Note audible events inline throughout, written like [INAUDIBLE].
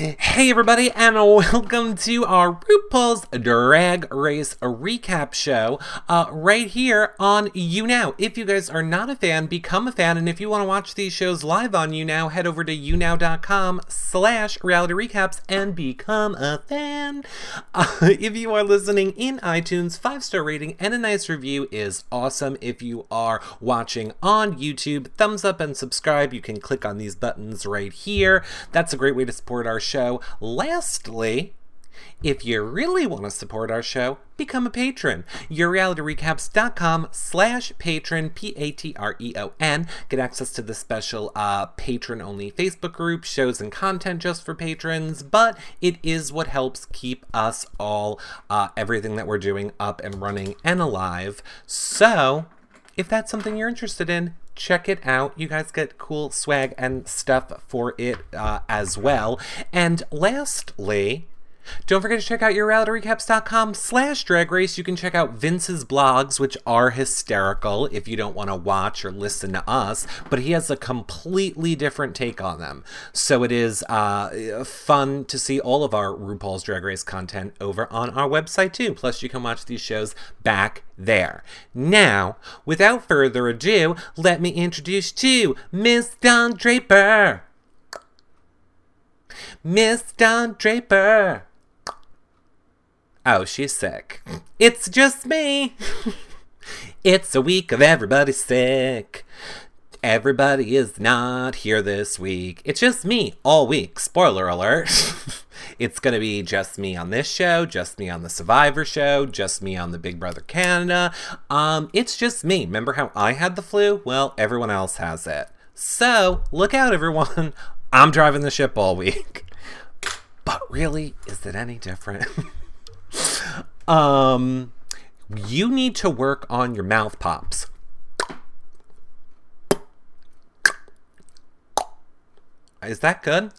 Hey everybody, and welcome to our RuPaul's Drag Race recap show uh, right here on YouNow. If you guys are not a fan, become a fan, and if you want to watch these shows live on YouNow, head over to younow.com slash reality recaps and become a fan. Uh, [LAUGHS] if you are listening in iTunes, five-star rating and a nice review is awesome. If you are watching on YouTube, thumbs up and subscribe. You can click on these buttons right here. That's a great way to support our show. Lastly, if you really want to support our show, become a patron. YourRealityRecaps.com slash patron, P-A-T-R-E-O-N. Get access to the special uh, patron-only Facebook group, shows and content just for patrons, but it is what helps keep us all, uh, everything that we're doing up and running and alive. So, if that's something you're interested in, check it out. You guys get cool swag and stuff for it uh, as well. And lastly, don't forget to check out yourrealityrecaps.com slash drag race. You can check out Vince's blogs, which are hysterical if you don't want to watch or listen to us, but he has a completely different take on them. So it is uh, fun to see all of our RuPaul's Drag Race content over on our website too. Plus, you can watch these shows back there. Now, without further ado, let me introduce to Miss Don Draper. Miss Don Draper. Oh, she's sick. It's just me. [LAUGHS] it's a week of everybody sick. Everybody is not here this week. It's just me all week. Spoiler alert. [LAUGHS] it's going to be just me on this show, just me on the Survivor show, just me on the Big Brother Canada. Um, it's just me. Remember how I had the flu? Well, everyone else has it. So, look out everyone. [LAUGHS] I'm driving the ship all week. But really, is it any different? Um, you need to work on your mouth pops. Is that good?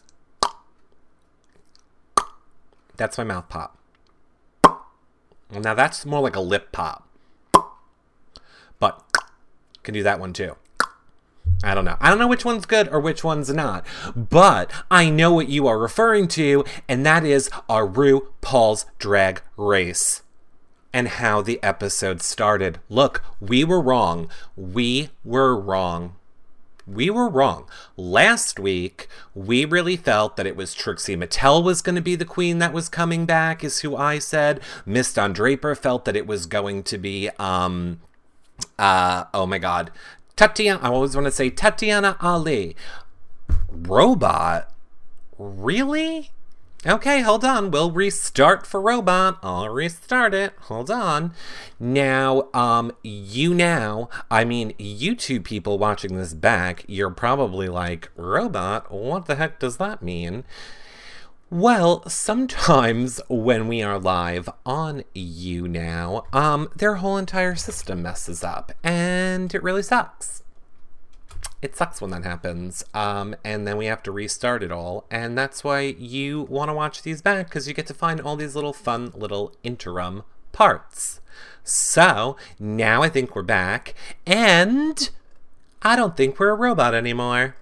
That's my mouth pop. Now that's more like a lip pop. But can do that one too. I don't know. I don't know which one's good or which one's not. But I know what you are referring to, and that is our RuPaul's Drag Race and how the episode started. Look, we were wrong. We were wrong. We were wrong. Last week, we really felt that it was Trixie Mattel was going to be the queen that was coming back, is who I said. Miss Don Draper felt that it was going to be, um, uh, oh my god, Tatiana, I always want to say Tatiana Ali. Robot? Really? Okay, hold on. We'll restart for Robot. I'll restart it. Hold on. Now, um, you now, I mean, you two people watching this back, you're probably like, Robot? What the heck does that mean? Well, sometimes when we are live on YouNow, um, their whole entire system messes up, and it really sucks. It sucks when that happens, um, and then we have to restart it all, and that's why you want to watch these back, because you get to find all these little fun little interim parts. So, now I think we're back, and I don't think we're a robot anymore.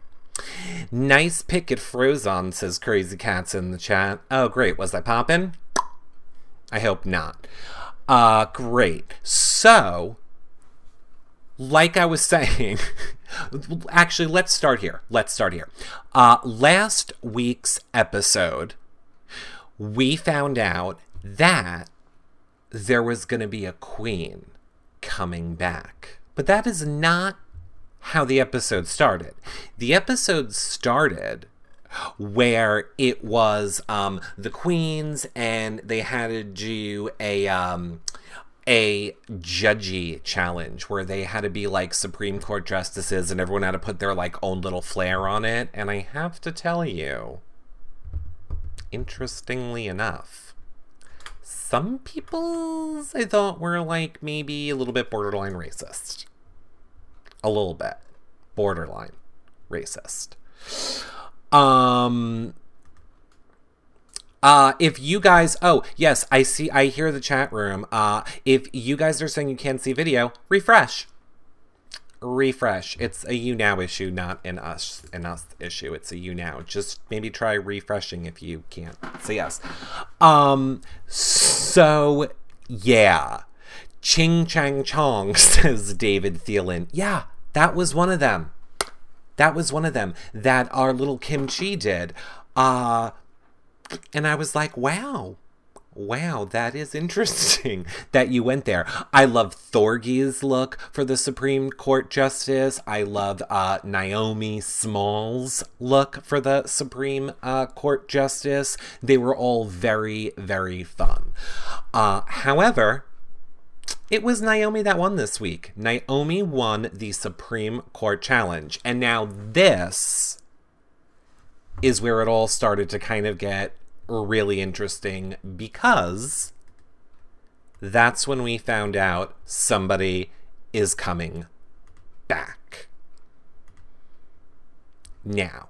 Nice pick it froze on, says Crazy Cats in the chat. Oh, great. Was I popping? I hope not. Uh, great. So, like I was [LAUGHS] saying, actually, let's start here. Let's start here. Uh, last week's episode, we found out that there was going to be a queen coming back. But that is not how the episode started. The episode started where it was um, the queens and they had to do a um, a judgy challenge where they had to be like Supreme Court justices and everyone had to put their like own little flair on it. And I have to tell you, interestingly enough, some people's I thought were like maybe a little bit borderline racist a little bit borderline racist. Um uh if you guys oh yes, I see I hear the chat room. Uh if you guys are saying you can't see video, refresh. refresh. It's a YouNow issue, not an us an us issue. It's a YouNow. Just maybe try refreshing if you can't say yes. Um so yeah. Ching Chang Chong [LAUGHS] says David Thielen. Yeah, that was one of them. That was one of them that our little Kim Chi did. Uh and I was like, wow, Wow, that is interesting [LAUGHS] that you went there. I love Thorgy's look for the Supreme Court Justice. I love uh, Naomi Smalls' look for the Supreme uh, Court Justice. They were all very, very fun. Uh, however, it was Naomi that won this week. Naomi won the Supreme Court Challenge. And now this is where it all started to kind of get really interesting because that's when we found out somebody is coming back. Now,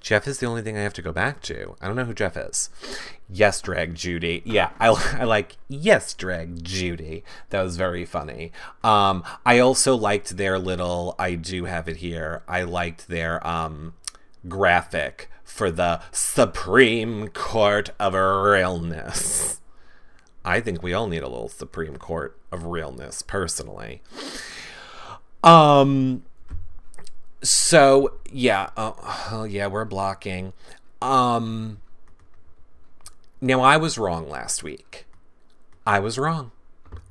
Jeff is the only thing I have to go back to. I don't know who Jeff is. Yes, drag Judy. Yeah, I, [LAUGHS] I like yes, drag Judy. That was very funny. Um, I also liked their little. I do have it here. I liked their um graphic for the Supreme Court of Realness. I think we all need a little Supreme Court of Realness, personally. Um. So yeah, oh [SIGHS] yeah, we're blocking. Um. Now I was wrong last week. I was wrong.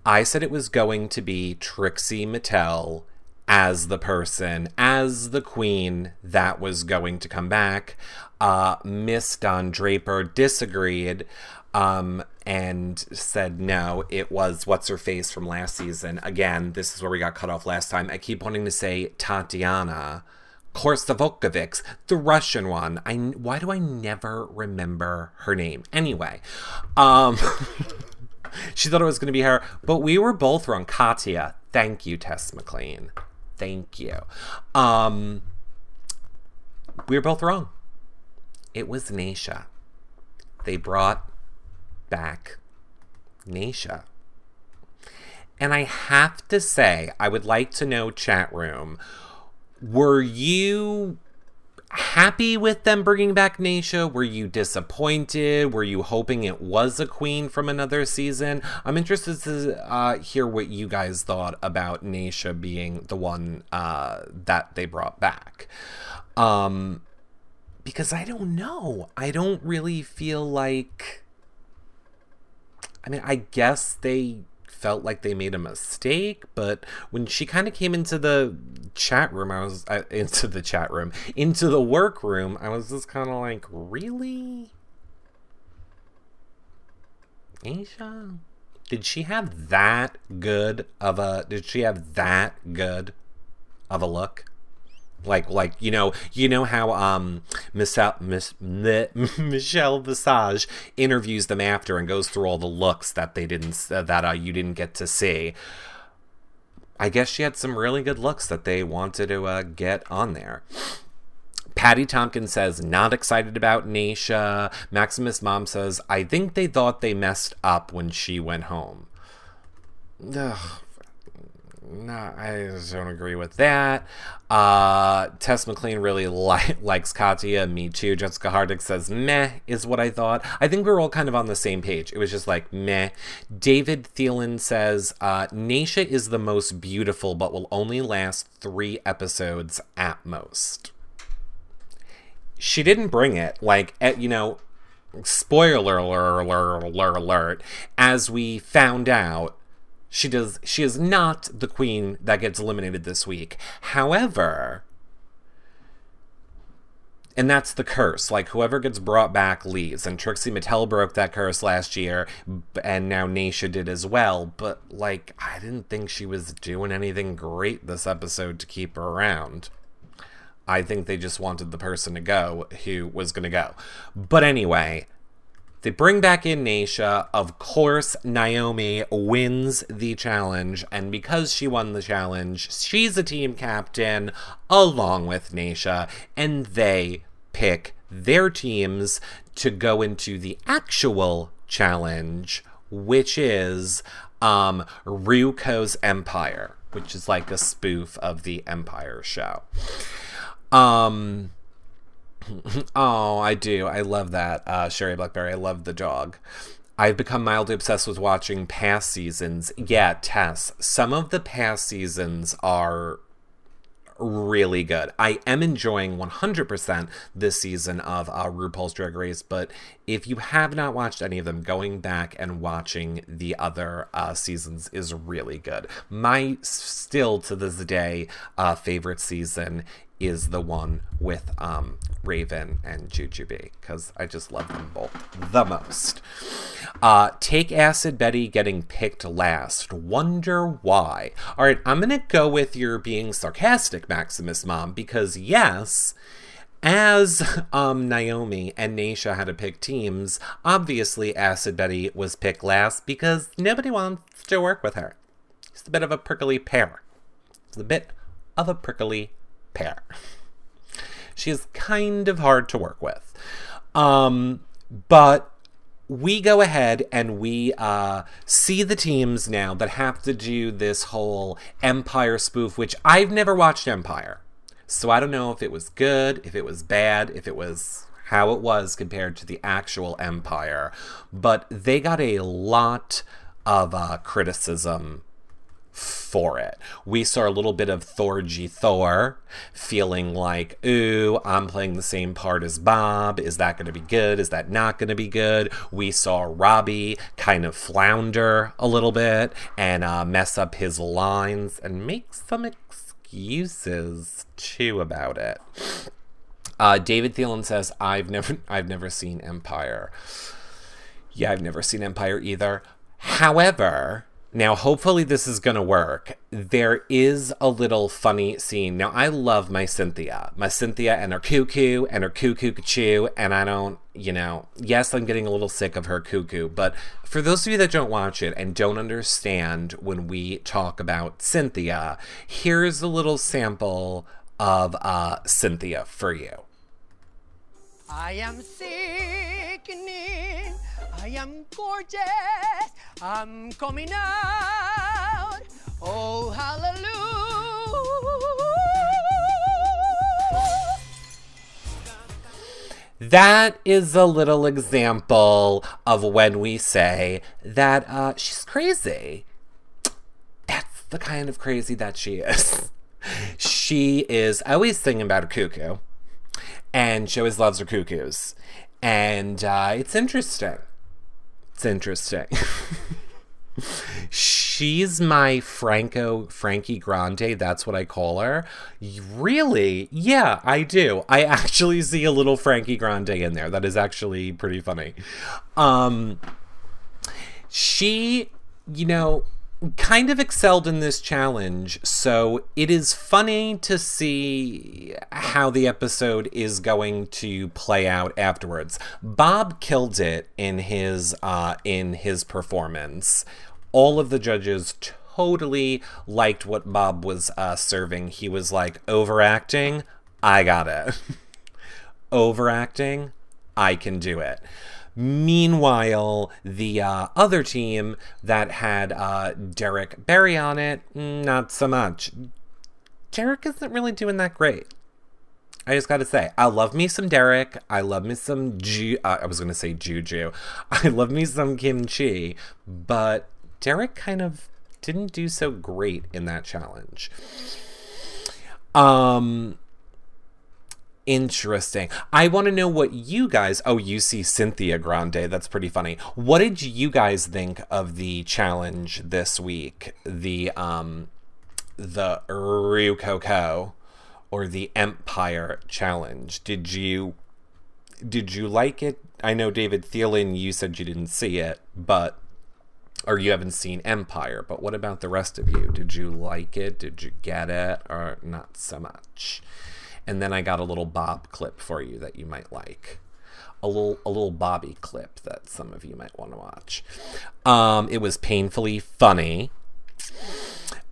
I said it was going to be Trixie Mattel as the person, as the queen that was going to come back. Uh, Miss Don Draper disagreed um, and said no, it was what's her face from last season. Again, this is where we got cut off last time. I keep wanting to say Tatiana. Korsavolkovics, the Russian one. I why do I never remember her name? Anyway, um, [LAUGHS] she thought it was going to be her, but we were both wrong. Katya, thank you, Tess McLean. Thank you. Um, we were both wrong. It was Naysha. They brought back Naysha. And I have to say, I would like to know, chat room, were you happy with them bringing back Naysha? Were you disappointed? Were you hoping it was a queen from another season? I'm interested to uh, hear what you guys thought about Naysha being the one uh, that they brought back. Um, because I don't know. I don't really feel like. I mean, I guess they felt like they made a mistake, but when she kind of came into the chat room, I was uh, [LAUGHS] into the chat room, into the workroom, I was just kind of like, really? Aisha? Did she have that good of a did she have that good of a look? Like like you know you know how um Michelle Miss, [LAUGHS] Michelle Visage interviews them after and goes through all the looks that they didn't uh, that uh, you didn't get to see. I guess she had some really good looks that they wanted to uh, get on there. Patty Tompkins says, not excited about Naysha. Maximus Mom says, I think they thought they messed up when she went home. Ugh, no, I don't agree with that. Uh, Tess McLean really [LAUGHS] li- likes Katya. Me too. Jessica Hardick says, meh, is what I thought. I think we are all kind of on the same page. It was just like, meh. David Thielen says, uh, Naysha is the most beautiful, but will only last three episodes at most. She didn't bring it. Like, at, you know, spoiler alert, alert, alert, alert, as we found out, she does she is not the queen that gets eliminated this week. However, and that's the curse. Like whoever gets brought back leaves, and Trixie Mattel broke that curse last year, and now Naysha did as well. But like, I didn't think she was doing anything great this episode to keep her around. I think they just wanted the person to go who was going to go. But anyway, they bring back in Naysha. Of course, Naomi wins the challenge, and because she won the challenge, she's a team captain along with Naysha, and they pick their teams to go into the actual challenge, which is um, RuCo's Empire. which is like a spoof of the Empire show. Um, [LAUGHS] oh, I do. I love that. Uh, Sherry Blackberry, I love the dog. I've become mildly obsessed with watching past seasons. Yeah, Tess, some of the past seasons are really good. I am enjoying 100% this season of uh, RuPaul's Drag Race, but if you have not watched any of them, going back and watching the other uh, seasons is really good. My still to this day uh, favorite season is the one with um, Raven and Jujubee because I just love them both the most. Uh, Take Acid Betty getting picked last. Wonder why. All right, I'm going to go with your being sarcastic, Maximus Mom, because yes, as um, Naomi and Naysha had to pick teams, obviously Acid Betty was picked last because nobody wants to work with her. She's a bit of a prickly pear. It's a bit of a prickly pear. She is kind of hard to work with. Um, but we go ahead and we uh, see the teams now that have to do this whole Empire spoof, which I've never watched Empire. So I don't know if it was good, if it was bad, if it was how it was compared to the actual Empire. But they got a lot of uh, criticism for it. We saw a little bit of Thorgy Thor feeling like, ooh, I'm playing the same part as Bob. Is that going to be good? Is that not going to be good? We saw Robbie kind of flounder a little bit and uh, mess up his lines and make some excuses too about it. Uh, David Thielen says, "I've never, I've never seen Empire. Yeah, I've never seen Empire either. However, now, hopefully, this is going to work. There is a little funny scene. Now, I love my Cynthia, my Cynthia and her cuckoo and her cuckoo cuckoo. And I don't, you know, yes, I'm getting a little sick of her cuckoo. But for those of you that don't watch it and don't understand when we talk about Cynthia, here's a little sample of uh, Cynthia for you. I am sickening. I am gorgeous. I'm coming out. Oh, hallelujah. That is a little example of when we say that uh, she's crazy. That's the kind of crazy that she is. [LAUGHS] she is always singing about a cuckoo, and she always loves her cuckoos. And uh, it's interesting. It's interesting. She's my Franco Frankie Grande. That's what I call her. Really? Yeah, I do. I actually see a little Frankie Grande in there. That is actually pretty funny. Um, she, you know, kind of excelled in this challenge, so it is funny to see how the episode is going to play out afterwards. Bob killed it in his uh, in his performance. All of the judges totally liked what Bob was uh, serving. He was like overacting. I got it. [LAUGHS] overacting. I can do it. Meanwhile, the uh, other team that had uh, Derrick Barry on it, not so much. Derrick isn't really doing that great. I just gotta say, I love me some Derrick. I love me some Ju. Uh, I was gonna say Juju. [LAUGHS] I love me some Kim Chi, but Derrick kind of didn't do so great in that challenge. Um, Interesting. I want to know what you guys. Oh, you see Cynthia Grande. That's pretty funny. What did you guys think of the challenge this week? The um, the Rukoko or the Empire challenge. Did you did you like it? I know David Thielen. You said you didn't see it, but or you haven't seen Empire. But what about the rest of you? Did you like it? Did you get it, or not so much? And then I got a little Bob clip for you that you might like. A little a little Bobby clip that some of you might want to watch. Um, it was painfully funny.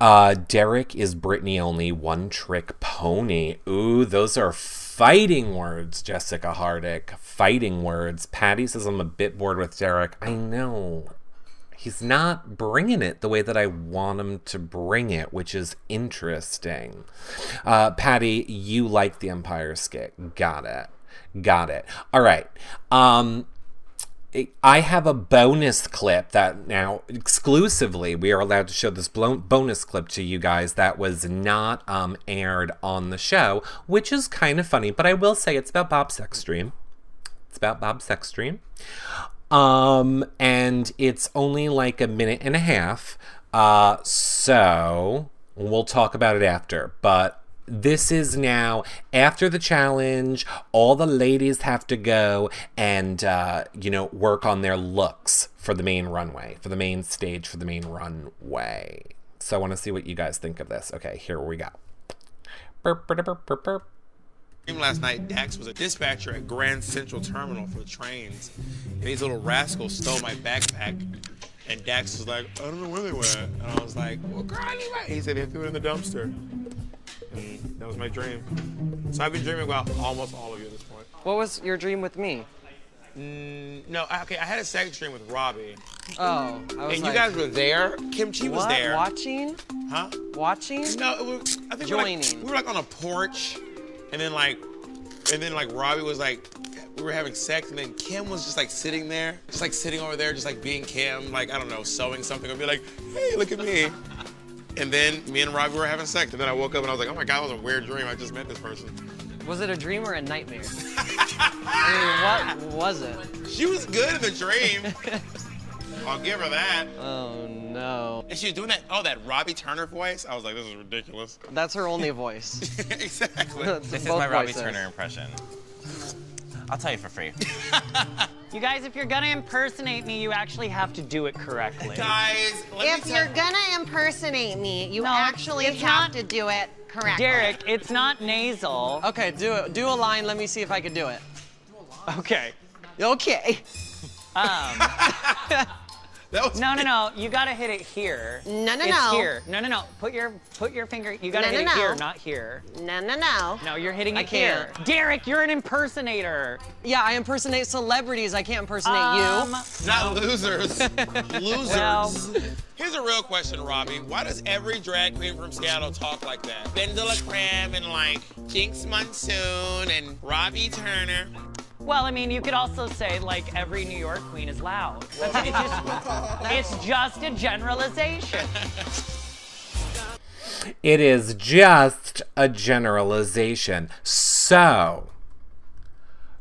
Uh, Derrick is Britney only one trick pony. Ooh, those are fighting words, Jessica Hardick. Fighting words. Patty says I'm a bit bored with Derrick. I know. He's not bringing it the way that I want him to bring it, which is interesting. Uh, Patty, you like the Empire skit. Got it. Got it. All right. Um, I have a bonus clip that now exclusively we are allowed to show this bonus clip to you guys that was not um, aired on the show, which is kind of funny. But I will say it's about Bob's sex dream. It's about Bob's sex dream. Um, and it's only like a minute and a half. Uh, so we'll talk about it after. But this is now after the challenge all the ladies have to go and uh, you know work on their looks for the main runway for the main stage for the main runway so i want to see what you guys think of this okay here we go burp, burp, burp. Last night, Dax was a dispatcher at Grand Central Terminal for trains, and these little rascals stole my backpack. And Dax was like, I don't know where they went. And I was like, well, girl, anyway. He said they threw it in the dumpster. And that was my dream. So I've been dreaming about almost all of you at this point. What was your dream with me? Mm, no, okay, I had a sex dream with Robbie. Oh, I was And like, you guys were there. Kim Chi was what? there. Watching? Huh? Watching? No, it was, I think we were, like, Joining. we were like on a porch, and then like, and then like Robbie was like, we were having sex, and then Kim was just like sitting there, just like sitting over there, just like being Kim, like I don't know, sewing something, and be like, hey, look at me. And then me and Robbie were having sex, and then I woke up and I was like, oh my god, that was a weird dream. I just met this person. Was it a dream or a nightmare? [LAUGHS] I mean, what was it? She was good in the dream. [LAUGHS] I'll give her that. Oh no. And she was doing that, oh, that Robbie Turner voice. I was like, this is ridiculous. That's her only [LAUGHS] voice. exactly. It's [LAUGHS] This is both my Robbie voices. Turner impression. I'll tell you for free. [LAUGHS] You guys, if you're gonna impersonate me, you actually have to do it correctly. Guys, let If me you're gonna impersonate me, you No, actually have not- to do it correctly. Derrick, it's not nasal. Okay, do it. Do a line. Let me see if I can do it. Okay. Okay. Um, that was no, no, no. You gotta hit it here. No, no, no. it's no. here. No, no, no. Put your put your finger. You gotta No, hit no, it here, not here. No, no, no. No, you're hitting I it here. can't. Derrick, you're an impersonator. Yeah, I impersonate celebrities. I can't impersonate Um, you. Not losers. [LAUGHS] losers. Well- Here's a real question, Robbie. Why does every drag queen from Seattle talk like that? Ben de la Creme and like Jinkx Monsoon and Robbie Turner. Well, I mean, you could also say like every New York queen is loud. [LAUGHS] That's, it's, just, it's just a generalization. It is just a generalization. So,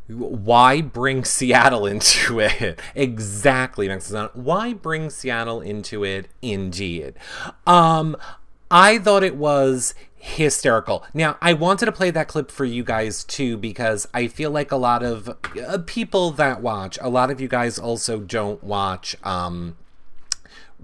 why bring Seattle into [LAUGHS] it? exactly, Maxine. Why bring Seattle into it? Indeed. Um, I thought it was hysterical. Now, I wanted to play that clip for you guys too because I feel like a lot of uh, people that watch, a lot of you guys also don't watch um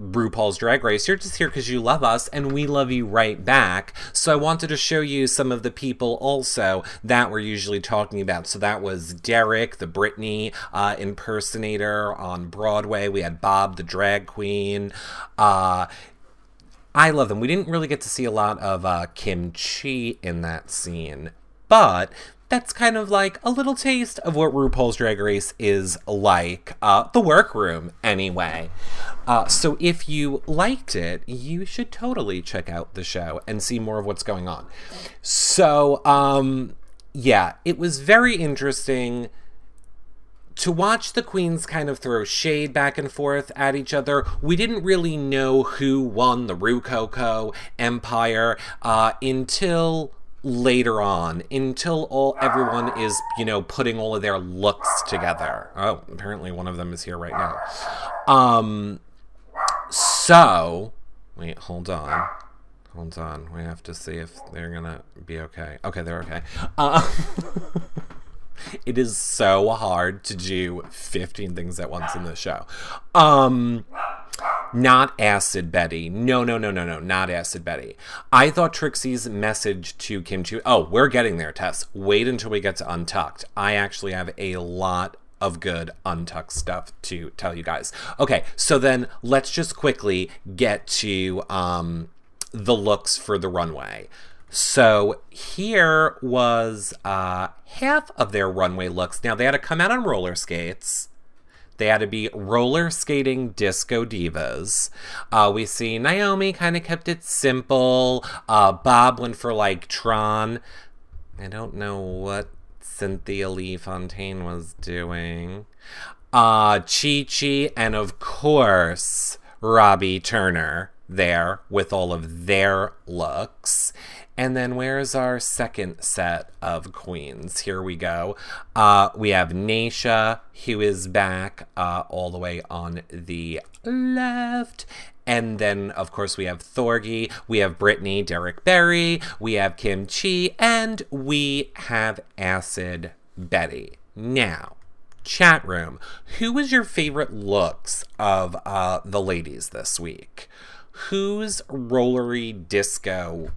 RuPaul's Drag Race. You're just here because you love us, and we love you right back. So I wanted to show you some of the people also that we're usually talking about. So that was Derrick, the Britney uh, impersonator on Broadway. We had Bob, the drag queen. Uh, I love them. We didn't really get to see a lot of uh, Kim Chi in that scene, but that's kind of like a little taste of what RuPaul's Drag Race is like. Uh, the workroom, anyway. Uh, so if you liked it, you should totally check out the show and see more of what's going on. So, um, yeah, it was very interesting to watch the queens kind of throw shade back and forth at each other, we didn't really know who won the Rococo Empire uh, until later on, until all everyone is, you know, putting all of their looks together. Oh, apparently one of them is here right now. Um, so wait, hold on. Hold on. We have to see if they're gonna be okay. Okay, they're okay. Uh, [LAUGHS] it is so hard to do 15 things at once in this show. Um not Acid Betty. No, no, no, no, no, not Acid Betty. I thought Trixie's message to Kim Chi. Oh, we're getting there, Tess. Wait until we get to Untucked. I actually have a lot of good Untucked stuff to tell you guys. Okay, so then let's just quickly get to um, the looks for the runway. So here was uh, half of their runway looks. Now they had to come out on roller skates. They had to be roller skating disco divas. Uh, we see Naomi kind of kept it simple. Uh, Bob went for like Tron. I don't know what Cynthia Lee Fontaine was doing. Uh, Chi Chi, and of course, Robbie Turner there with all of their looks. And then where's our second set of queens? Here we go. Uh, we have Naysha, who is back uh, all the way on the left. And then, of course, we have Thorgy, we have Britney, Derrick Barry, we have Kim Chi, and we have Acid Betty. Now, chat room, who was your favorite looks of uh, the ladies this week? Whose rollery disco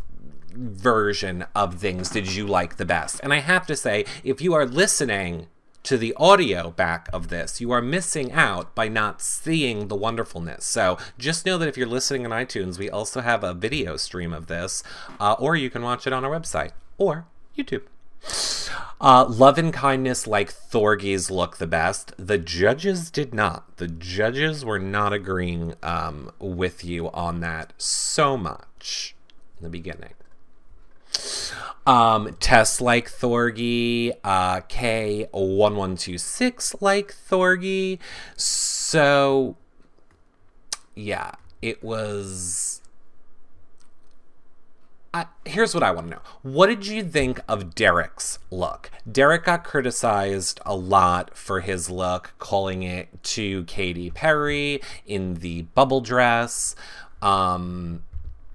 version of things did you like the best? And I have to say, if you are listening to the audio back of this, you are missing out by not seeing the wonderfulness. So just know that if you're listening on iTunes, we also have a video stream of this, uh, or you can watch it on our website or YouTube. Uh, love and kindness like Thorgy's look the best. The judges did not. The judges were not agreeing um, with you on that so much in the beginning. Um, Tess like Thorgy, uh, K1126 like Thorgy. So, yeah, it was. I, here's what I want to know. What did you think of Derrick's look? Derrick got criticized a lot for his look, calling it to Katy Perry in the bubble dress. Um,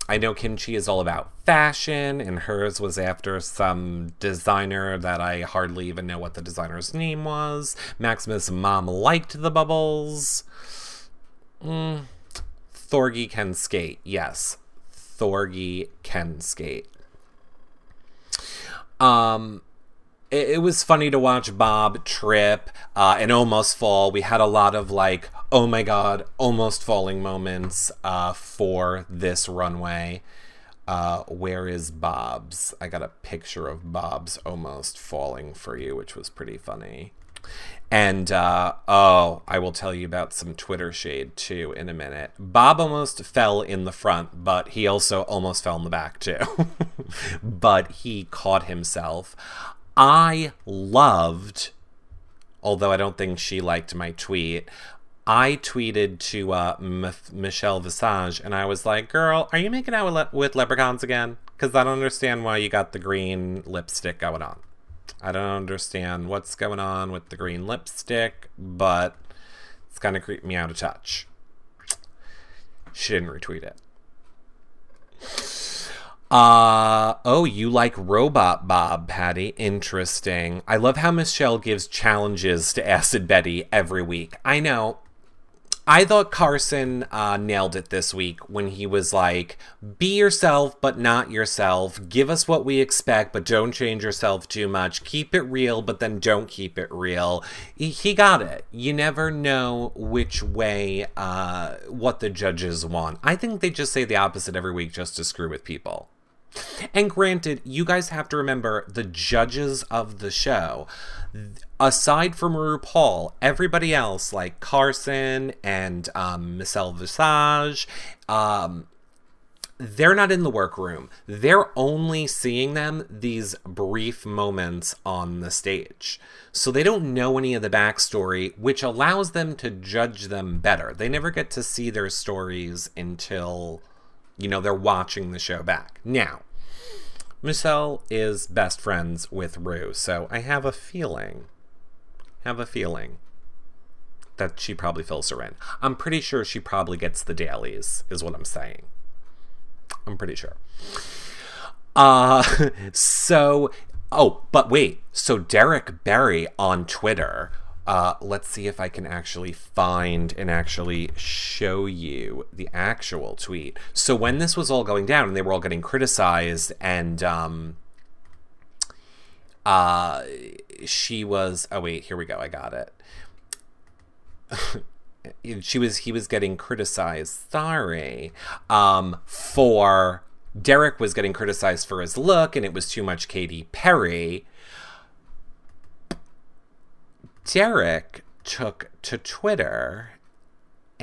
I know Kim Chi is all about fashion, and hers was after some designer that I hardly even know what the designer's name was. Maximus' mom liked the bubbles. Mm. Thorgy can skate, yes. Thorgy can skate. Um, it, it was funny to watch Bob trip uh, and almost fall. We had a lot of like, oh my god, almost falling moments uh, for this runway. Uh, where is Bob's? I got a picture of Bob's almost falling for you, which was pretty funny. And uh, oh, I will tell you about some Twitter shade too in a minute. Bob almost fell in the front, but he also almost fell in the back too. [LAUGHS] but he caught himself. I loved, although I don't think she liked my tweet. I tweeted to uh, M- Michelle Visage, and I was like, "Girl, are you making out with, le- with leprechauns again? Because I don't understand why you got the green lipstick going on." I don't understand what's going on with the green lipstick, but it's kind of creeped me out a touch. She didn't retweet it. Uh oh, you like Robot Bob, Patty. Interesting. I love how Michelle gives challenges to Acid Betty every week. I know. I thought Carson uh, nailed it this week when he was like, be yourself, but not yourself. Give us what we expect, but don't change yourself too much. Keep it real, but then don't keep it real. He, got it. You never know which way, uh, what the judges want. I think they just say the opposite every week just to screw with people. And granted, you guys have to remember the judges of the show. Aside from RuPaul, everybody else, like Carson and um, Michelle Visage, um, they're not in the workroom. They're only seeing them these brief moments on the stage. So they don't know any of the backstory, which allows them to judge them better. They never get to see their stories until you know, they're watching the show back. Now, Michelle is best friends with Rue, so I have a feeling, have a feeling that she probably fills her in. I'm pretty sure she probably gets the dailies, is what I'm saying. I'm pretty sure. Uh, [LAUGHS] so, oh, but wait. So Derrick Barry on Twitter uh, let's see if I can actually find and actually show you the actual tweet. So when this was all going down and they were all getting criticized, and um, uh, she was. Oh wait, here we go. I got it. [LAUGHS] she was. He was getting criticized. Sorry. Um, for Derrick was getting criticized for his look, and it was too much Katy Perry. Derrick took to Twitter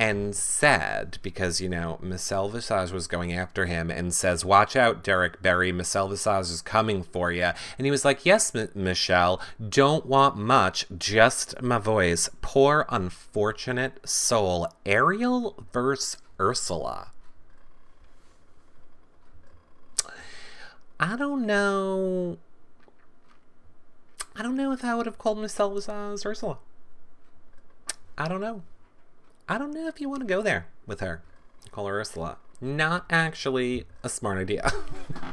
and said, because, you know, Michelle Visage was going after him and says, Watch out, Derrick Barry, Michelle Visage is coming for you. And he was like, Yes, M- Michelle, don't want much, just my voice. Poor unfortunate soul. Ariel versus Ursula. I don't know. I don't know if I would have called Michelle Visage Ursula. I don't know. I don't know if you want to go there with her. Call her Ursula. Not actually a smart idea.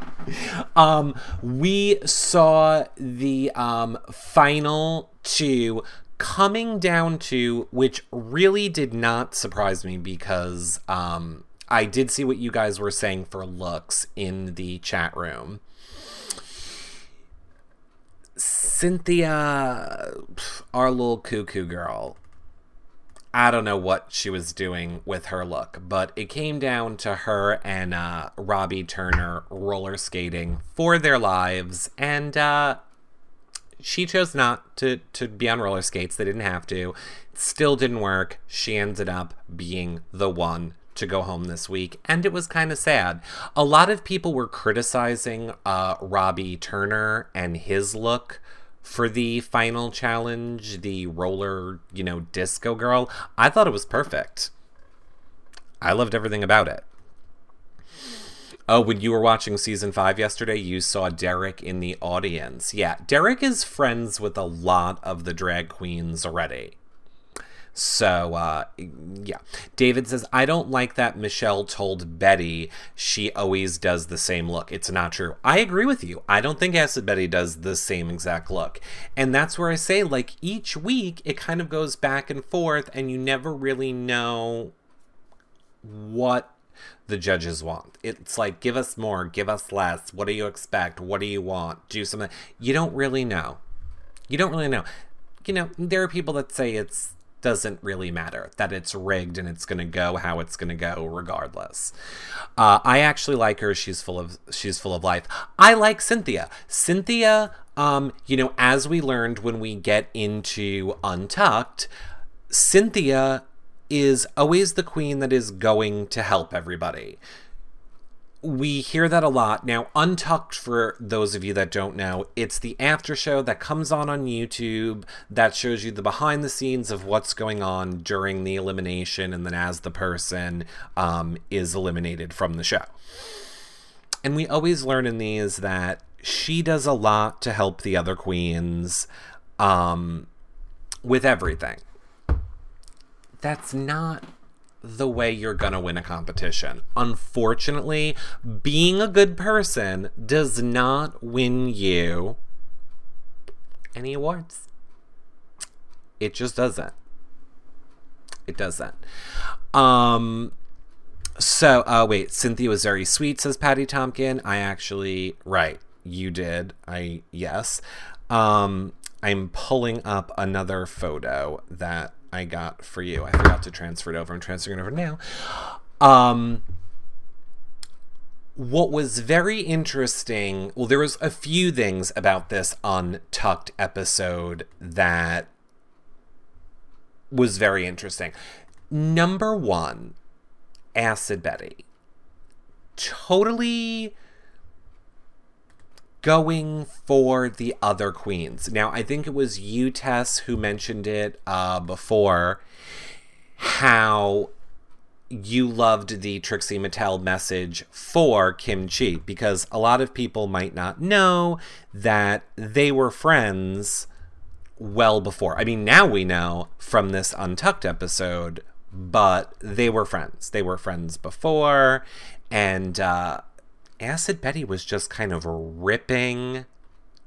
[LAUGHS] um, we saw the um, final two coming down to, which really did not surprise me because um, I did see what you guys were saying for looks in the chat room. Cynthia, our little cuckoo girl, I don't know what she was doing with her look, but it came down to her and uh, Robbie Turner roller skating for their lives, and uh, she chose not to to be on roller skates. They didn't have to. It still didn't work. She ended up being the one to go home this week, and it was kind of sad. A lot of people were criticizing uh, Robbie Turner and his look for the final challenge, the roller, you know, disco girl. I thought it was perfect. I loved everything about it. Oh, when you were watching season five yesterday, you saw Derrick in the audience. Yeah, Derrick is friends with a lot of the drag queens already. So, uh, yeah. David says, I don't like that Michelle told Betty she always does the same look. It's not true. I agree with you. I don't think Acid Betty does the same exact look. And that's where I say, like, each week it kind of goes back and forth, and you never really know what the judges want. It's like, give us more, give us less. What do you expect? What do you want? Do something. You don't really know. You don't really know. You know, there are people that say it's doesn't really matter that it's rigged and it's going to go how it's going to go regardless. Uh, i actually like her she's full of she's full of life. I like cynthia. Cynthia um, you know as we learned when we get into untucked cynthia is always the queen that is going to help everybody we hear that a lot. Now, Untucked, for those of you that don't know, it's the after show that comes on on YouTube that shows you the behind the scenes of what's going on during the elimination and then as the person um, is eliminated from the show. And we always learn in these that she does a lot to help the other queens um, with everything. That's not the way you're gonna win a competition. Unfortunately, being a good person does not win you any awards. It just doesn't. It doesn't. Um so uh wait, Cynthia was very sweet, says Patty Tompkin. I actually right, you did. I yes. Um I'm pulling up another photo that I got for you. I forgot to transfer it over. I'm transferring it over now. Um, what was very interesting, well, there was a few things about this Untucked episode that was very interesting. Number one, Acid Betty. Totally going for the other queens. Now, I think it was you, Tess, who mentioned it uh, before how you loved the Trixie Mattel message for Kim Chi because a lot of people might not know that they were friends well before. I mean, now we know from this Untucked episode, but they were friends. They were friends before, and uh, Acid Betty was just kind of ripping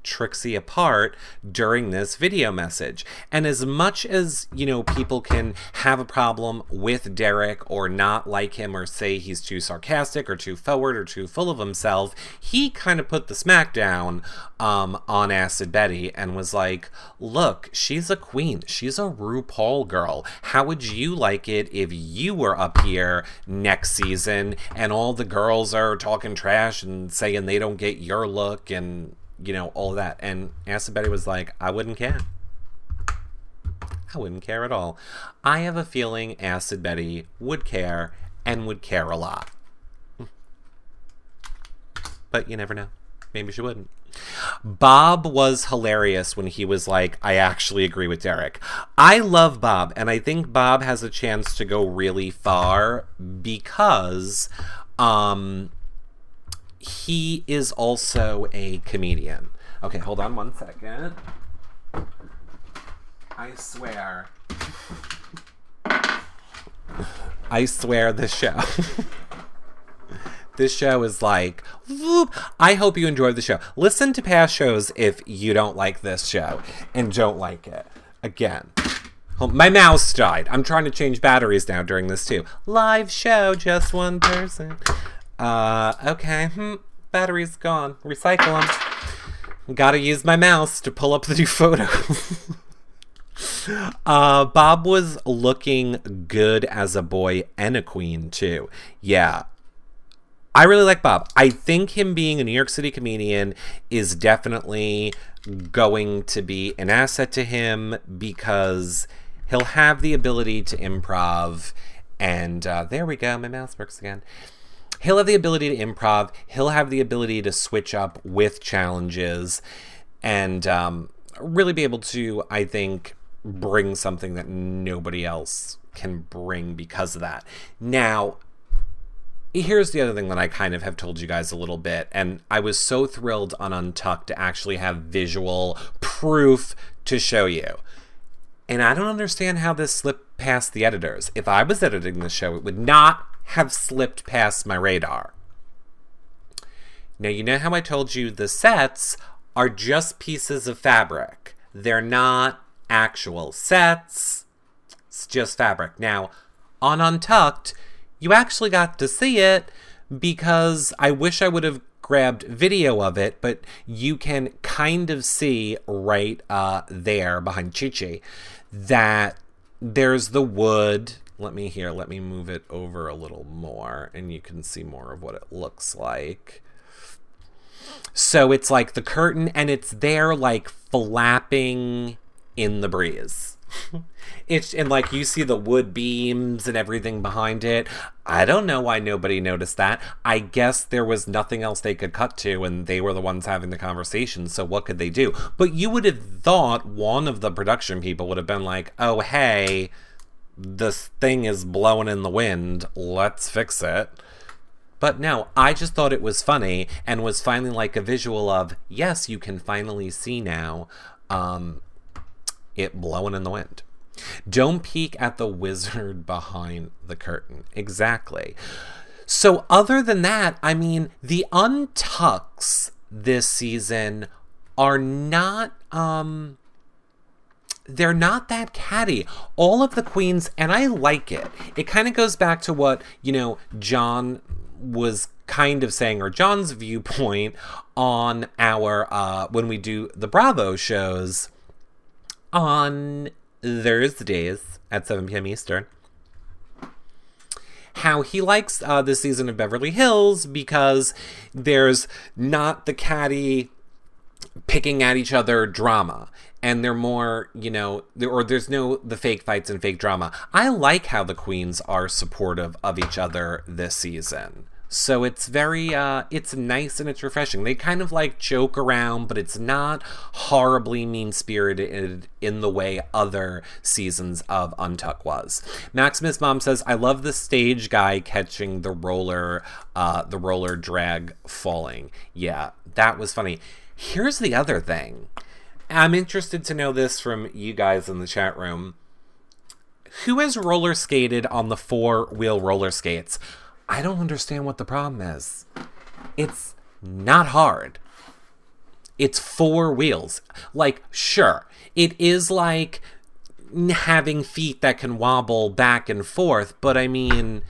Trixie apart during this video message. And as much as, you know, people can have a problem with Derrick or not like him or say he's too sarcastic or too forward or too full of himself, he kind of put the smack down um, on Acid Betty and was like, look, she's a queen. She's a RuPaul girl. How would you like it if you were up here next season and all the girls are talking trash and saying they don't get your look and you know, all that. And Acid Betty was like, I wouldn't care. I wouldn't care at all. I have a feeling Acid Betty would care and would care a lot. But you never know. Maybe she wouldn't. Bob was hilarious when he was like, I actually agree with Derrick. I love Bob, and I think Bob has a chance to go really far because um, he is also a comedian. Okay, hold on one second. I swear. I swear this show. [LAUGHS] this show is like whoop. I hope you enjoyed the show. Listen to past shows if you don't like this show and don't like it. Again. Oh, My mouse died. I'm trying to change batteries now during this too. Live show, just one person. Uh, okay. Hmm. Battery's gone. Recycle them. Gotta use my mouse to pull up the new [LAUGHS] photo. Uh, Bob was looking good as a boy and a queen too. Yeah. I really like Bob. I think him being a New York City comedian is definitely going to be an asset to him because he'll have the ability to improv. And uh, there we go. My mouse works again. He'll have the ability to improv. He'll have the ability to switch up with challenges and um, really be able to, I think, bring something that nobody else can bring because of that. Now, here's the other thing that I kind of have told you guys a little bit, and I was so thrilled on Untucked to actually have visual proof to show you. And I don't understand how this slipped past the editors. If I was editing the show, it would not have slipped past my radar. Now, you know how I told you the sets are just pieces of fabric, they're not actual sets, it's just fabric. Now, on Untucked, you actually got to see it because I wish I would have grabbed video of it, but you can kind of see right uh, there behind Chi Chi that there's the wood. Let me here, let me move it over a little more and you can see more of what it looks like. So it's like the curtain and it's there like flapping in the breeze. [LAUGHS] it's and like you see the wood beams and everything behind it. I don't know why nobody noticed that. I guess there was nothing else they could cut to and they were the ones having the conversation, so what could they do? But you would have thought one of the production people would have been like, "Oh, hey, this thing is blowing in the wind. Let's fix it." But no, I just thought it was funny and was finally like a visual of, yes, you can finally see now um, it blowing in the wind. Don't peek at the [LAUGHS] wizard behind the curtain. Exactly. So, other than that, I mean, the untucks this season are not um they're not that catty. All of the queens, and I like it. It kind of goes back to what, you know, John was kind of saying, or John's viewpoint on our, uh, when we do the Bravo shows on Thursdays at 7 p.m. Eastern. How he likes uh, this season of Beverly Hills because there's not the catty picking at each other drama and they're more you know or there's no the fake fights and fake drama. I like how the queens are supportive of each other this season. So it's very uh it's nice and it's refreshing. They kind of like joke around but it's not horribly mean spirited in the way other seasons of untuck was. Maximus mom says i love the stage guy catching the roller uh the roller drag falling. Yeah that was funny. Here's the other thing. I'm interested to know this from you guys in the chat room. Who has roller skated on the four wheel roller skates? I don't understand what the problem is. It's not hard. It's four wheels. Like, sure, it is like having feet that can wobble back and forth, but I mean,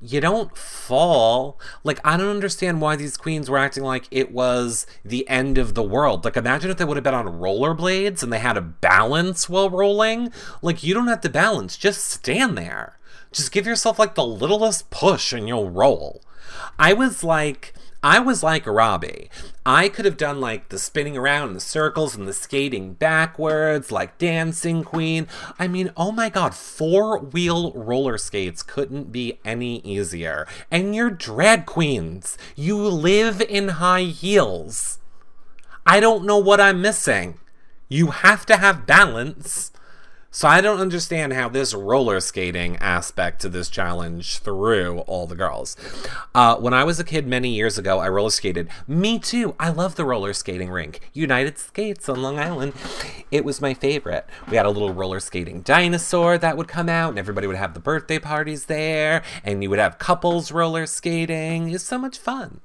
you don't fall. Like, I don't understand why these queens were acting like it was the end of the world. Like, imagine if they would have been on rollerblades and they had to balance while rolling. Like, you don't have to balance, just stand there. Just give yourself like the littlest push and you'll roll. I was like, I was like Robbie. I could have done like the spinning around in the circles and the skating backwards, like Dancing Queen. I mean, oh my god, four wheel roller skates couldn't be any easier. And you're drag queens. You live in high heels. I don't know what I'm missing. You have to have balance. So I don't understand how this roller skating aspect to this challenge threw all the girls. Uh, when I was a kid many years ago, I roller skated. Me too. I love the roller skating rink. United Skates on Long Island. It was my favorite. We had a little roller skating dinosaur that would come out, and everybody would have the birthday parties there, and you would have couples roller skating. It's so much fun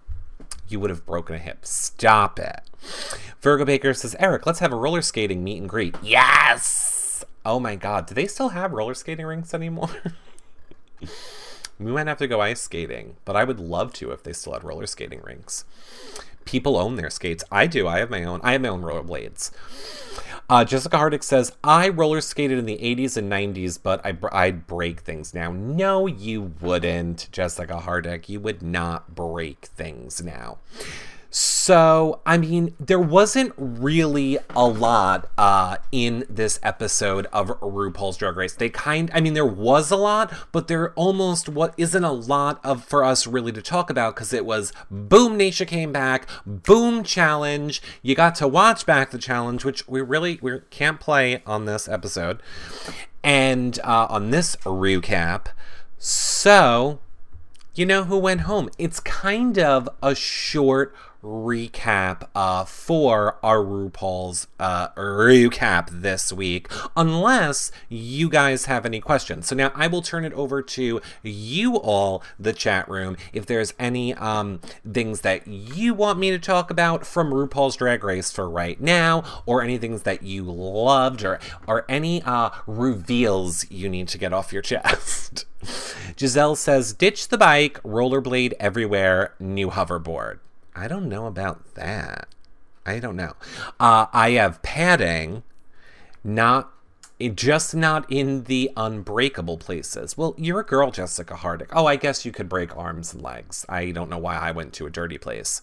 you would have broken a hip. Stop it. Virgo Baker says, Eric, let's have a roller skating meet and greet. Yes! Oh my god, do they still have roller skating rinks anymore? [LAUGHS] we might have to go ice skating, but I would love to if they still had roller skating rinks. People own their skates. I do. I have my own. I have my own rollerblades. Uh, Jessica Hardick says, I roller skated in the 80s and 90s, but I, I'd break things now. No, you wouldn't, Jessica Hardick. You would not break things now. So, I mean, there wasn't really a lot uh, in this episode of RuPaul's Drag Race. They kind, I mean, there was a lot, but there almost what isn't a lot of for us really to talk about because it was boom, Naysha came back, boom, challenge. You got to watch back the challenge, which we really we can't play on this episode, and uh, on this recap. So, you know who went home? It's kind of a short recap uh, for our RuPaul's uh, recap this week, unless you guys have any questions. So now I will turn it over to you all, the chat room, if there's any um, things that you want me to talk about from RuPaul's Drag Race for right now, or any things that you loved, or or any uh, reveals you need to get off your chest. [LAUGHS] Giselle says, ditch the bike, rollerblade everywhere, new hoverboard. I don't know about that. I don't know. Uh, I have padding, not just not in the unbreakable places. Well, you're a girl, Jessica Hardick. Oh, I guess you could break arms and legs. I don't know why I went to a dirty place.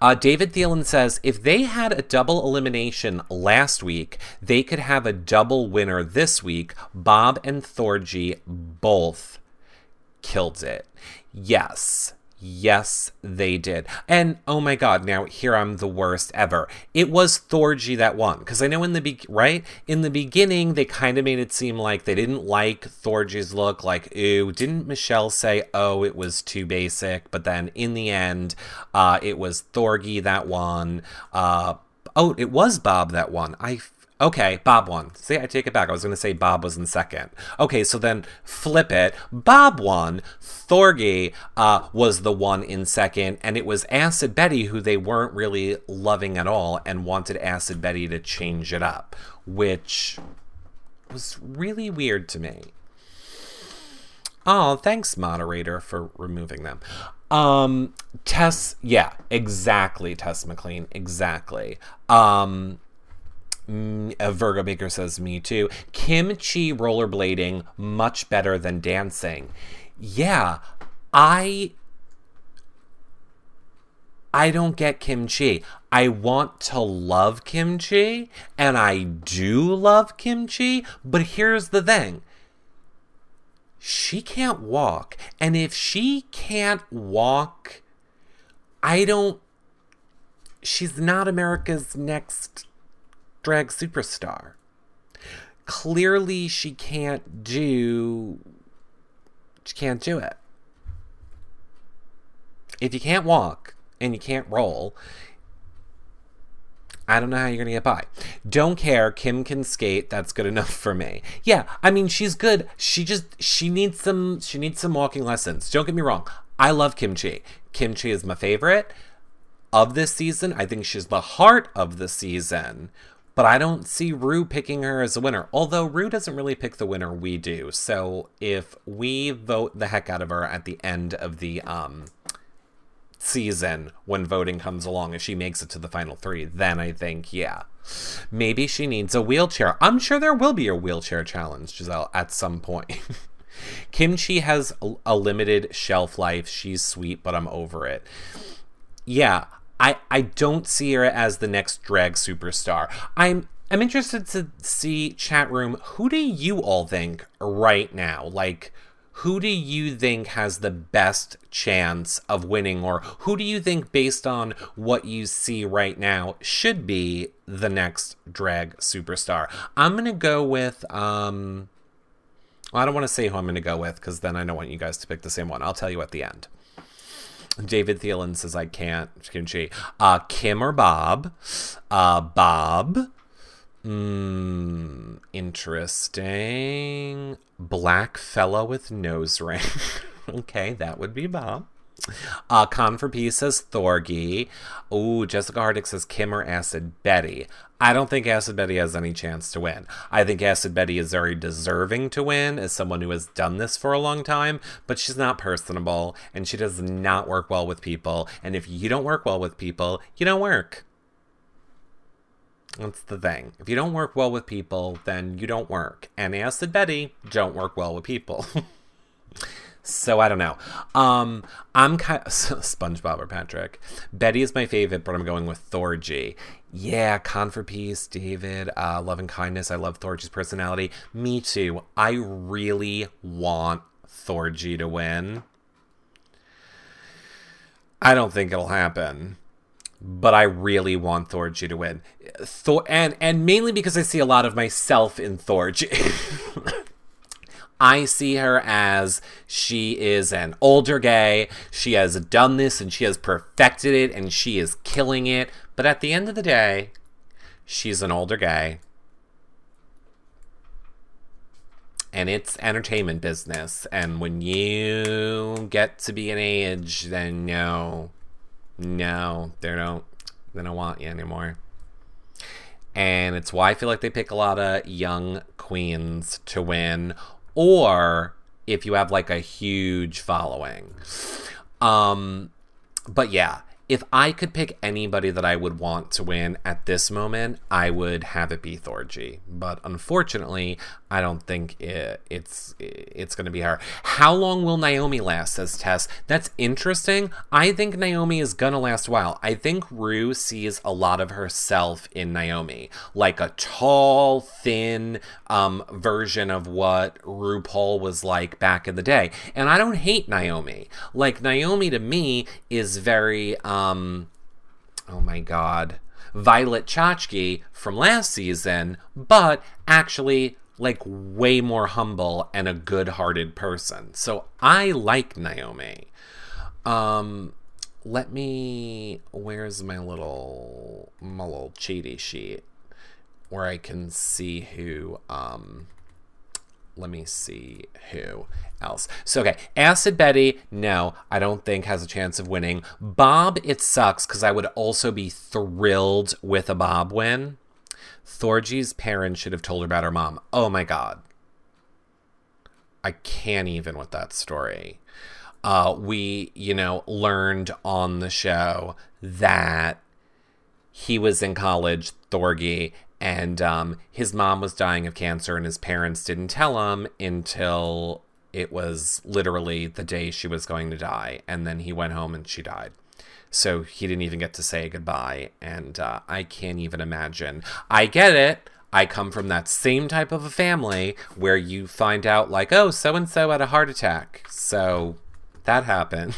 Uh, David Thielen says if they had a double elimination last week, they could have a double winner this week. Bob and Thorgy both killed it. Yes. Yes, they did. And oh my god, now here I'm the worst ever. It was Thorgy that won. Because I know in the be- right? In the beginning, they kind of made it seem like they didn't like Thorgy's look, like, ooh, didn't Michelle say, oh, it was too basic? But then in the end, uh, it was Thorgy that won. Uh, oh, it was Bob that won. I Okay, Bob won. See, I take it back. I was going to say Bob was in second. Okay, so then flip it. Bob won. Thorgy uh, was the one in second, and it was Acid Betty who they weren't really loving at all and wanted Acid Betty to change it up, which was really weird to me. Oh, thanks, moderator, for removing them. Um, Tess, yeah, exactly, Tess McLean, exactly. Um, Mm, Virgo Maker says me too. Kim Chi rollerblading much better than dancing. Yeah, I I don't get Kim Chi. I want to love Kim Chi, and I do love Kim Chi, but here's the thing. She can't walk. And if she can't walk, I don't. She's not America's next drag superstar. Clearly, she can't do. She can't do it. If you can't walk and you can't roll, I don't know how you're going to get by. Don't care. Kim can skate. That's good enough for me. Yeah, I mean, she's good. She just she needs some she needs some walking lessons. Don't get me wrong. I love Kim Chi. Kimchi is my favorite of this season. I think she's the heart of the season. But I don't see Ru picking her as a winner. Although Ru doesn't really pick the winner, we do. So if we vote the heck out of her at the end of the um, season when voting comes along, if she makes it to the final three, then I think, yeah. Maybe she needs a wheelchair. I'm sure there will be a wheelchair challenge, Giselle, at some point. [LAUGHS] Kim Chi has a limited shelf life. She's sweet, but I'm over it. Yeah, I I don't see her as the next drag superstar. I'm I'm interested to see chat room. Who do you all think right now? Like, who do you think has the best chance of winning, or who do you think, based on what you see right now, should be the next drag superstar? I'm gonna go with um. Well, I don't want to say who I'm going to go with because then I don't want you guys to pick the same one. I'll tell you at the end. David Thielen says I can't. Kim Chi. Uh, Kim or Bob? Uh, Bob. Mm, interesting. Black fellow with nose ring. [LAUGHS] okay, that would be Bob. Uh, Con for Peace says Thorgy. Ooh, Jessica Hardick says Kim or Acid Betty. I don't think Acid Betty has any chance to win. I think Acid Betty is very deserving to win as someone who has done this for a long time, but she's not personable and she does not work well with people. And if you don't work well with people, you don't work. That's the thing. If you don't work well with people, then you don't work. And Acid Betty don't work well with people. [LAUGHS] So I don't know. Um, I'm kind of, [LAUGHS] SpongeBob or Patrick. Betty is my favorite, but I'm going with Thorgy. Yeah, Con for Peace, David, uh, Love and Kindness. I love Thorgy's personality. Me too. I really want Thorgy to win. I don't think it'll happen but I really want Thorgy to win. Thor and and mainly because I see a lot of myself in Thorgy. [LAUGHS] I see her as she is an older gay. She has done this and she has perfected it and she is killing it. But at the end of the day, she's an older gay. And it's entertainment business. And when you get to be an age, then no, no, they don't, they don't want you anymore. And it's why I feel like they pick a lot of young queens to win or if you have like a huge following. Um, but yeah, if I could pick anybody that I would want to win at this moment, I would have it be Thorgy. But unfortunately, I don't think it, it's it's going to be her. How long will Naomi last? Says Tess. That's interesting. I think Naomi is going to last a while. I think Ru sees a lot of herself in Naomi, like a tall, thin um, version of what RuPaul was like back in the day. And I don't hate Naomi. Like Naomi to me is very. Um, oh my god. Violet Chachki from last season, but actually like way more humble and a good-hearted person. So I like Naomi. Um let me where's my little my little cheaty sheet where I can see who um let me see who else. So, okay, Acid Betty, no, I don't think has a chance of winning. Bob, it sucks because I would also be thrilled with a Bob win. Thorgy's parents should have told her about her mom. Oh my god. I can't even with that story. Uh, we, you know, learned on the show that he was in college, Thorgy, and um, his mom was dying of cancer, and his parents didn't tell him until it was literally the day she was going to die. And then he went home and she died. So he didn't even get to say goodbye. And uh, I can't even imagine. I get it. I come from that same type of a family where you find out, like, oh, so and so had a heart attack. So that happened.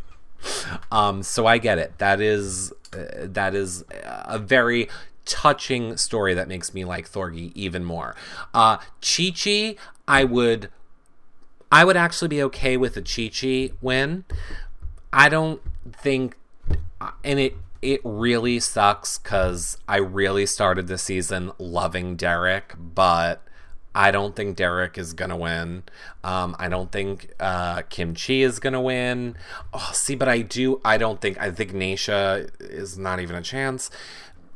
[LAUGHS] um, so I get it. That is uh, that is a very touching story that makes me like Thorgy even more. Uh, Chi Chi, I would, I would actually be okay with a Chi Chi win. I don't think, and it it really sucks because I really started the season loving Derrick, but I don't think Derrick is gonna win. Um, I don't think uh, Kim Chi is gonna win. Oh, see, but I do. I don't think. I think Naysha is not even a chance.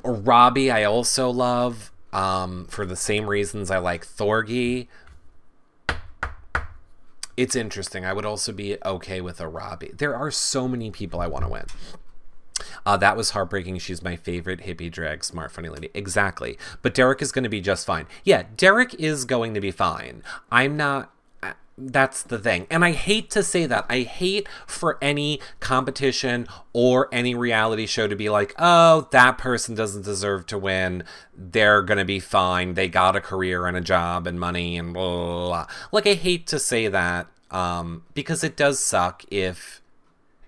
Robbie, I also love um, for the same reasons I like Thorgy. It's interesting. I would also be okay with a Robbie. There are so many people I want to win. Uh, that was heartbreaking. She's my favorite hippie drag, smart, funny lady. Exactly. But Derrick is going to be just fine. Yeah, Derrick is going to be fine. I'm not. That's the thing. And I hate to say that. I hate for any competition or any reality show to be like, oh, that person doesn't deserve to win. They're going to be fine. They got a career and a job and money and blah, blah, blah. Like, I hate to say that um, because it does suck if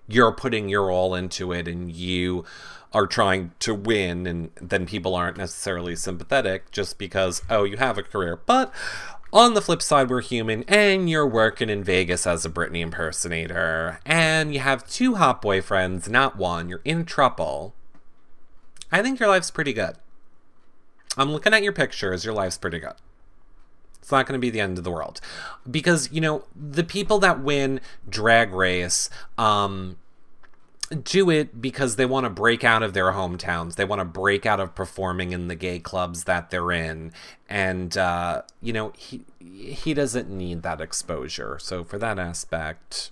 you're putting your all into it and you are trying to win and then people aren't necessarily sympathetic just because oh you have a career but on the flip side we're human and you're working in vegas as a britney impersonator and you have two hot boyfriends not one. You're in trouble. I think your life's pretty good. I'm looking at your pictures. Your life's pretty good. It's not going to be the end of the world. Because you know the people that win drag race um do it because they want to break out of their hometowns. They want to break out of performing in the gay clubs that they're in. And uh, you know, he he doesn't need that exposure. So for that aspect,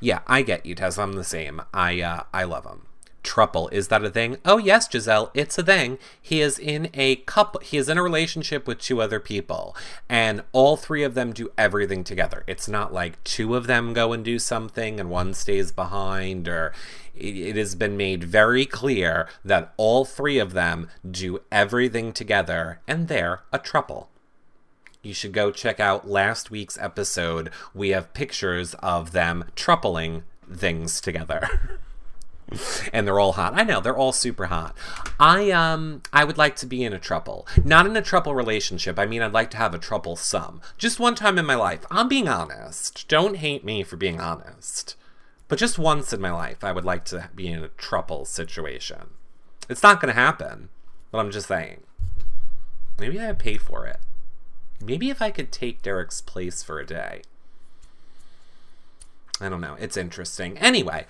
yeah, I get you, Tess. I'm the same. I uh, I love him. Truple, is that a thing? Oh yes, Giselle, it's a thing. He is in a couple he is in a relationship with two other people, and all three of them do everything together. It's not like two of them go and do something and one stays behind or it, has been made very clear that all three of them do everything together and they're a truple you should go check out last week's episode. We have pictures of them trupling things together. [LAUGHS] and they're all hot. I know they're all super hot. I um I would like to be in a trouble, not in a trouble relationship. I mean, I'd like to have a trouble some, just one time in my life. I'm being honest. Don't hate me for being honest, but just once in my life, I would like to be in a trouble situation. It's not to happen, but I'm just saying. Maybe I'd pay for it. Maybe if I could take Derrick's place for a day. I don't know. It's interesting. Anyway,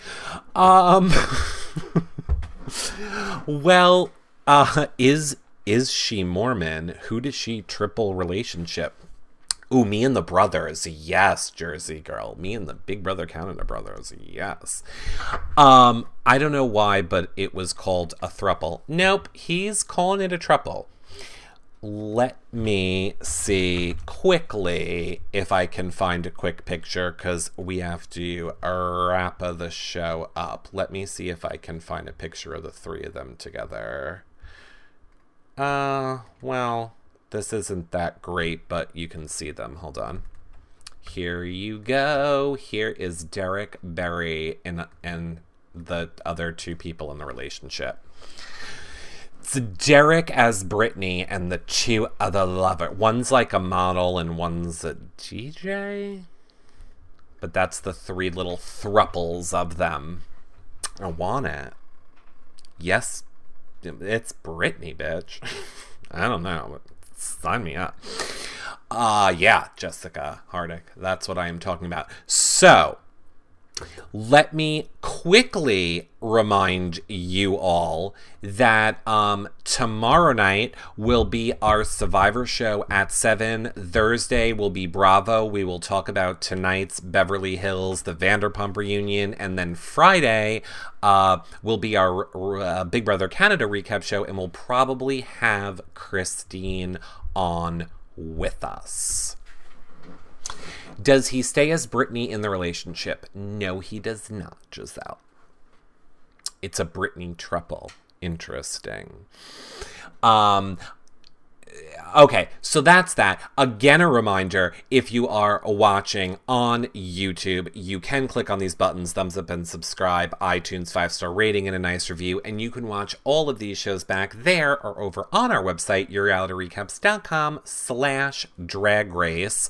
um, [LAUGHS] well, uh, is is she Mormon? Who does she triple relationship? Ooh, me and the brothers. Yes, Jersey girl. Me and the Big Brother Canada brothers. Yes. Um, I don't know why, but it was called a thruple. Nope, he's calling it a triple let me see quickly if I can find a quick picture because we have to wrap the show up. Let me see if I can find a picture of the three of them together. Uh, well, this isn't that great, but you can see them. Hold on. Here you go. Here is Derrick Barry and and the other two people in the relationship. It's Derrick as Britney and the two other lover. One's like a model and one's a DJ. But that's the three little thruples of them. I want it. Yes, it's Britney, bitch. [LAUGHS] I don't know. Sign me up. Uh, yeah, Jessica Hardick. That's what I am talking about. So, let me quickly remind you all that um, tomorrow night will be our Survivor show at 7. Thursday will be Bravo. We will talk about tonight's Beverly Hills, the Vanderpump reunion. And then Friday uh, will be our uh, Big Brother Canada recap show. And we'll probably have Christine on with us. Does he stay as Britney in the relationship? No, he does not, Giselle. It's a Britney triple. Interesting. Um, okay, so that's that. Again, a reminder if you are watching on YouTube, you can click on these buttons thumbs up and subscribe, iTunes five star rating, and a nice review. And you can watch all of these shows back there or over on our website, yourrealityrecaps.com slash drag race.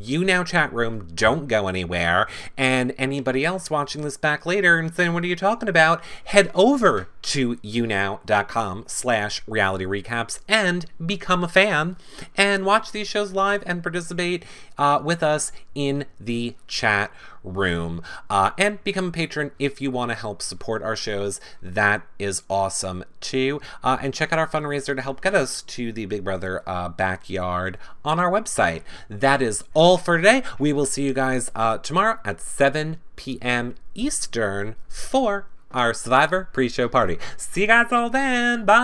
YouNow chat room, don't go anywhere. And anybody else watching this back later and saying, What are you talking about? Head over to younow.com slash reality recaps and become a fan and watch these shows live and participate uh, with us in the chat room uh, and become a patron if you want to help support our shows. That is awesome too. Uh, and check out our fundraiser to help get us to the big brother uh, backyard on our website. That is all for today. We will see you guys uh, tomorrow at 7 p.m eastern for our survivor pre-show party. See you guys all then. Bye